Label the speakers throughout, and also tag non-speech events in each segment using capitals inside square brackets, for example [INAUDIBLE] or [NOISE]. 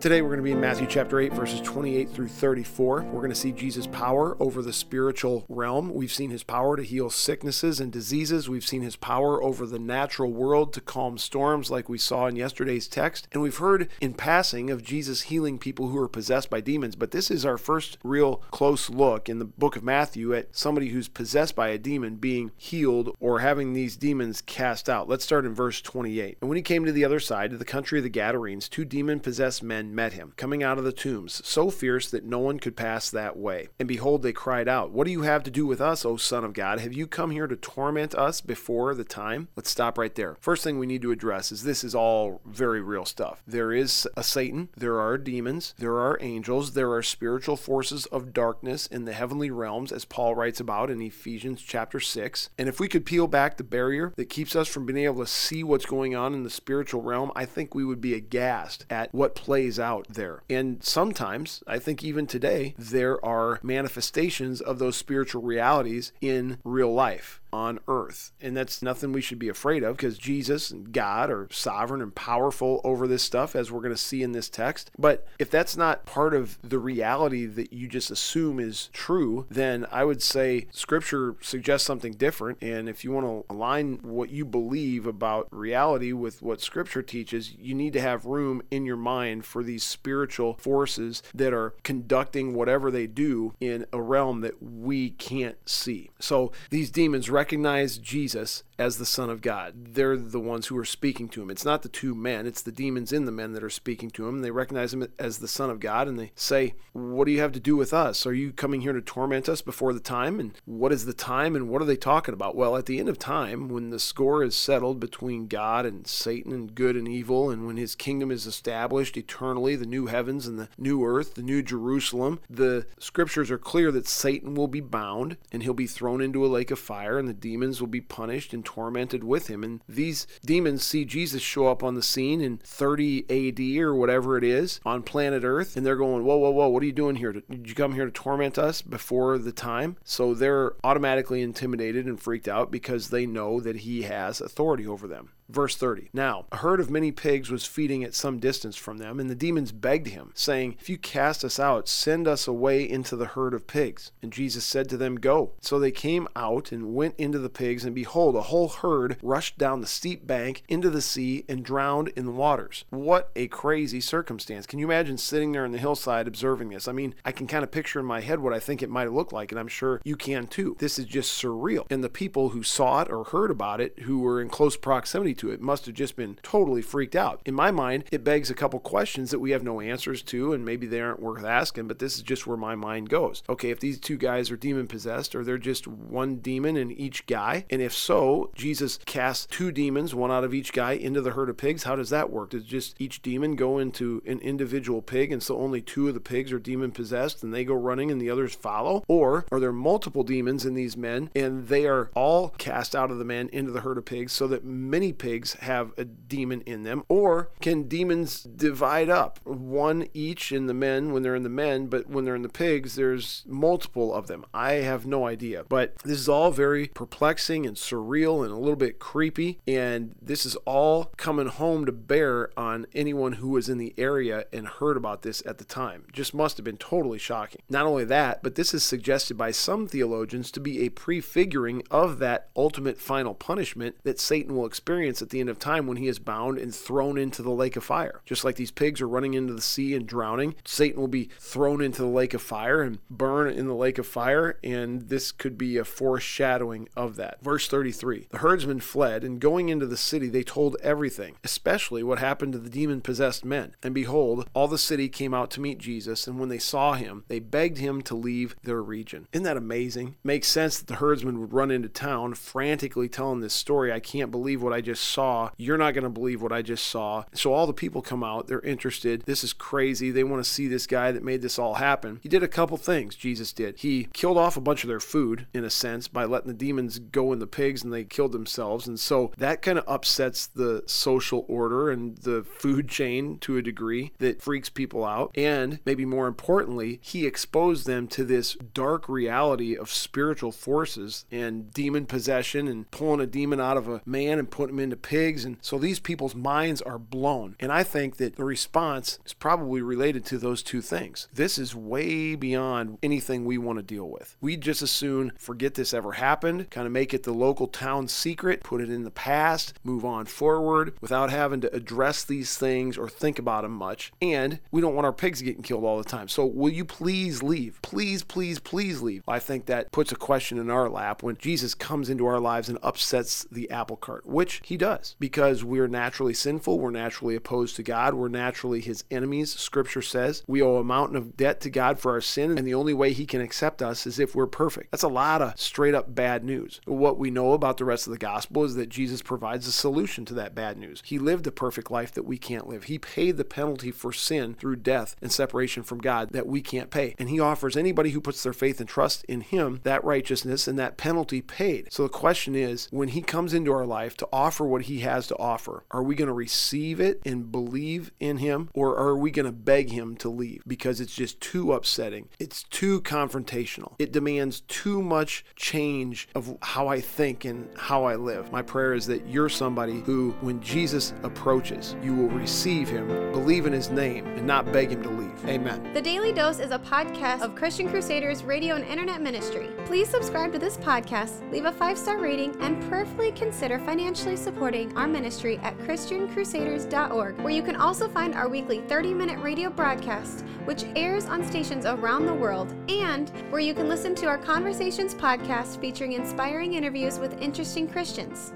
Speaker 1: Today we're going to be in Matthew chapter 8, verses 28 through 34. We're going to see Jesus' power over the spiritual realm. We've seen his power to heal sicknesses and diseases. We've seen his power over the natural world to calm storms, like we saw in yesterday's text. And we've heard in passing of Jesus healing people who are possessed by demons. But this is our first real close look in the book of Matthew at somebody who's possessed by a demon being healed or having these demons cast out. Let's start in verse 28. And when he came to the other side, to the country of the Gadarenes, two demon possessed men met him, coming out of the tombs, so fierce that no one could pass that way. And behold, they cried out, What do you have to do with us, O Son of God? Have you come here to torment us before the time? Let's stop right there. First thing we need to address is this is all very real stuff. There is a Satan, there are demons, there are angels, there are spiritual forces of darkness in the heavenly realms, as Paul writes about in Ephesians chapter 6. And if we could peel back the barrier that keeps us from being able to see what's going on in the spiritual realm, I think we would be aghast at what plays out there. And sometimes, I think even today, there are manifestations of those spiritual realities in real life on earth. And that's nothing we should be afraid of because Jesus and God are sovereign and powerful over this stuff, as we're going to see in this text. But if that's not part of the reality that you just assume is true, then I would say Scripture suggests something different. And if you want to align what you believe about reality with what Scripture teaches, you need to have room in your mind for these spiritual forces that are conducting whatever they do in a realm that we can't see. So these demons recognize Jesus as the Son of God. They're the ones who are speaking to him. It's not the two men, it's the demons in the men that are speaking to him. They recognize him as the Son of God and they say, What do you have to do with us? Are you coming here to torment us before the time? And what is the time and what are they talking about? Well, at the end of time, when the score is settled between God and Satan and good and evil, and when his kingdom is established eternally, the new heavens and the new earth, the new Jerusalem, the scriptures are clear that Satan will be bound and he'll be thrown into a lake of fire and the demons will be punished and tormented with him. And these demons see Jesus show up on the scene in 30 AD or whatever it is on planet Earth, and they're going, Whoa, whoa, whoa, what are you doing here? Did you come here to torment us before the time? So they're automatically intimidated and freaked out because they know that he has authority over them. Verse 30. Now, a herd of many pigs was feeding at some distance from them, and the demons begged him, saying, If you cast us out, send us away into the herd of pigs. And Jesus said to them, Go. So they came out and went into the pigs, and behold, a whole herd rushed down the steep bank into the sea and drowned in the waters. What a crazy circumstance. Can you imagine sitting there on the hillside observing this? I mean, I can kind of picture in my head what I think it might look like, and I'm sure you can too. This is just surreal. And the people who saw it or heard about it, who were in close proximity to it must have just been totally freaked out. In my mind, it begs a couple questions that we have no answers to, and maybe they aren't worth asking, but this is just where my mind goes. Okay, if these two guys are demon possessed, or they're just one demon in each guy, and if so, Jesus casts two demons, one out of each guy, into the herd of pigs, how does that work? Does just each demon go into an individual pig, and so only two of the pigs are demon possessed, and they go running and the others follow? Or are there multiple demons in these men, and they are all cast out of the men into the herd of pigs, so that many pigs have a demon in them? Or can demons divide up? One each in the men when they're in the men, but when they're in the pigs, there's multiple of them. I have no idea. But this is all very perplexing and surreal and a little bit creepy. And this is all coming home to bear on anyone who was in the area and heard about this at the time. Just must have been totally shocking. Not only that, but this is suggested by some theologians to be a prefiguring of that ultimate final punishment that Satan will experience at the end of time when he is bound and thrown into the lake of fire. Just like these pigs are running into the sea and drowning, Satan will be thrown into the lake of fire and burn in the lake of fire, and this could be a foreshadowing of that. Verse 33 The herdsmen fled, and going into the city, they told everything, especially what happened to the demon possessed men. And behold, all the city came out to meet Jesus, and when they saw him, they begged him to leave their region. Isn't that amazing? Makes sense that the herdsmen would run into town frantically telling this story. I can't believe what I just saw. You're not going to believe what I just saw. So all the people come out. They're interested. This is crazy. They want to see this guy that made this all happen. He did a couple things, Jesus did. He killed off a bunch of their food, in a sense, by letting the demons go in the pigs and they killed themselves. And so that kind of upsets the social order and the food [LAUGHS] chain to a degree that freaks people out. And maybe more importantly, he exposed them to this dark reality of spiritual forces and demon possession and pulling a demon out of a man and putting him into pigs. And so these people's minds are blown. And I think that the response is probably related to those two things. This is way beyond anything we want to deal with. We just as soon forget this ever happened, kind of make it the local town secret, put it in the past, move on forward without having to address these things or think about them much. And we don't want our pigs getting killed all the time. So will you please leave? Please, please, please leave. I think that puts a question in our lap when Jesus comes into our lives and upsets the apple cart, which he does because we're naturally sinful, we're naturally opposed to God, we're naturally his enemies. Scripture says we owe a mountain of debt to God for our sin, and the only way he can accept us is if we're perfect. That's a lot of straight up bad news. What we know about the rest of the gospel is that Jesus provides a solution to that bad news. He lived a perfect life that we can't live. He paid the penalty for sin through death and separation from God that we can't pay. And he offers anybody who puts their faith and trust in him that righteousness and that penalty paid. So the question is when he comes into our life to offer what he has to offer, are we going to receive it and believe in him or are we going to beg him to leave because it's just too upsetting? It's too confrontational. It demands too much change of how I think and how I live. My prayer is that you're somebody who, when Jesus approaches, you will receive him, believe in his name, and not beg him to leave. Amen.
Speaker 2: The Daily Dose is a podcast of Christian Crusaders radio and internet ministry. Please subscribe to this podcast, leave a five star rating, and prayerfully consider financially supporting our ministry at ChristianCrusaders.org, where you can also find our weekly 30 minute radio broadcast, which airs on stations around the world, and where you can listen to our Conversations podcast featuring inspiring interviews with interesting Christians.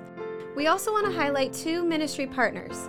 Speaker 2: We also want to highlight two ministry partners.